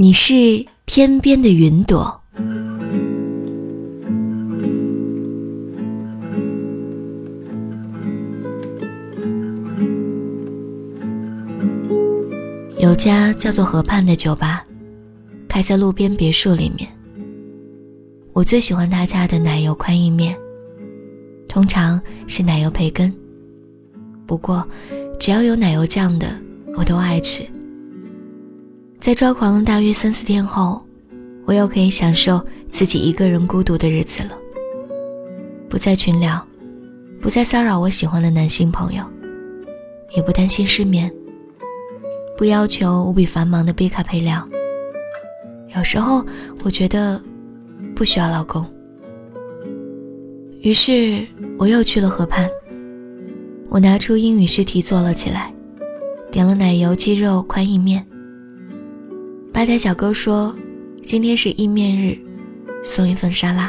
你是天边的云朵。有家叫做河畔的酒吧，开在路边别墅里面。我最喜欢他家的奶油宽意面，通常是奶油培根。不过，只要有奶油酱的，我都爱吃。在抓狂了大约三四天后，我又可以享受自己一个人孤独的日子了。不再群聊，不再骚扰我喜欢的男性朋友，也不担心失眠。不要求无比繁忙的 B 卡配料。有时候我觉得不需要老公。于是我又去了河畔。我拿出英语试题做了起来，点了奶油鸡肉宽意面。吧台小哥说：“今天是意面日，送一份沙拉。”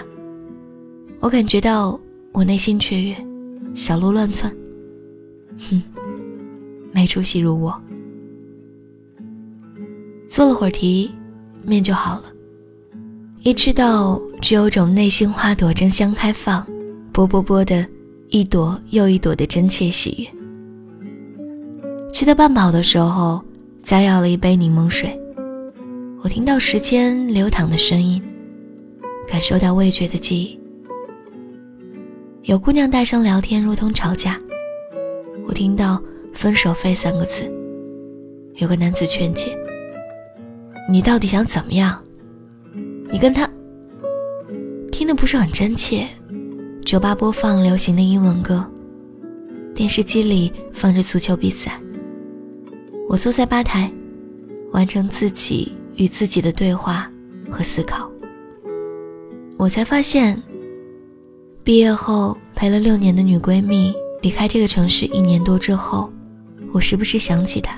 我感觉到我内心雀跃，小鹿乱窜。哼，没出息如我。做了会儿题，面就好了。一吃到，就有种内心花朵争相开放，啵啵啵的一朵又一朵的真切喜悦。吃到半饱的时候，再要了一杯柠檬水。我听到时间流淌的声音，感受到味觉的记忆。有姑娘大声聊天，如同吵架。我听到“分手费”三个字。有个男子劝解。你到底想怎么样？你跟他听的不是很真切。酒吧播放流行的英文歌，电视机里放着足球比赛。我坐在吧台，完成自己与自己的对话和思考。我才发现，毕业后陪了六年的女闺蜜离开这个城市一年多之后，我时不时想起她。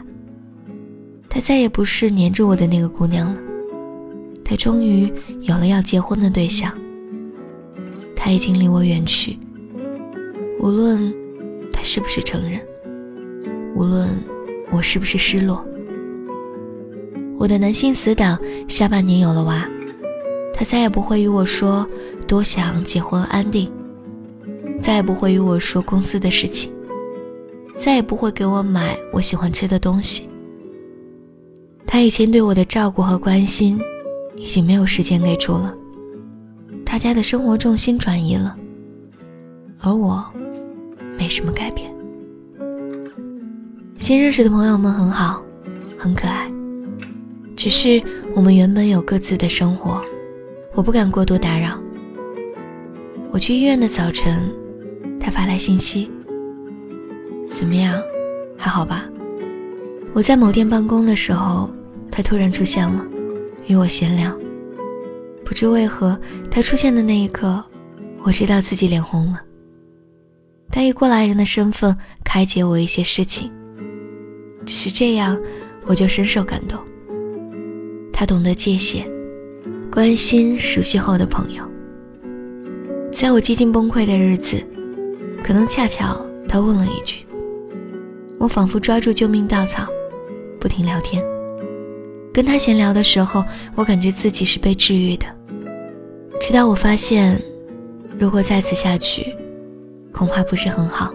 她再也不是黏着我的那个姑娘了，她终于有了要结婚的对象。她已经离我远去，无论她是不是承认，无论我是不是失落。我的男性死党下半年有了娃，他再也不会与我说多想结婚安定，再也不会与我说公司的事情，再也不会给我买我喜欢吃的东西。他以前对我的照顾和关心，已经没有时间给出了。他家的生活重心转移了，而我，没什么改变。新认识的朋友们很好，很可爱，只是我们原本有各自的生活，我不敢过多打扰。我去医院的早晨，他发来信息：“怎么样，还好吧？”我在某店办公的时候。他突然出现了，与我闲聊。不知为何，他出现的那一刻，我知道自己脸红了。他以过来人的身份开解我一些事情，只是这样，我就深受感动。他懂得界限，关心熟悉后的朋友。在我几近崩溃的日子，可能恰巧他问了一句，我仿佛抓住救命稻草，不停聊天。跟他闲聊的时候，我感觉自己是被治愈的。直到我发现，如果再次下去，恐怕不是很好。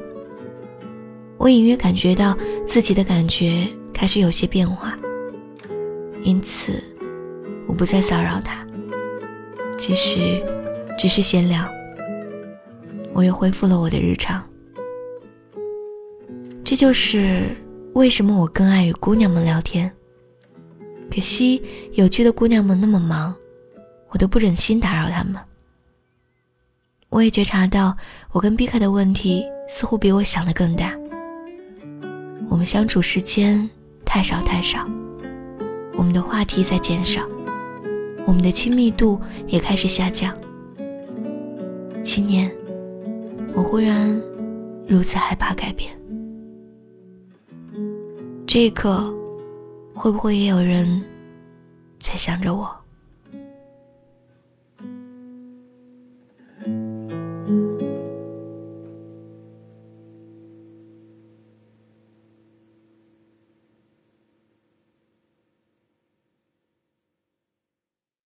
我隐约感觉到自己的感觉开始有些变化，因此我不再骚扰他，其实只是闲聊，我又恢复了我的日常。这就是为什么我更爱与姑娘们聊天。可惜，有趣的姑娘们那么忙，我都不忍心打扰她们。我也觉察到，我跟毕卡的问题似乎比我想的更大。我们相处时间太少太少，我们的话题在减少，我们的亲密度也开始下降。七年，我忽然如此害怕改变。这一刻。会不会也有人在想着我？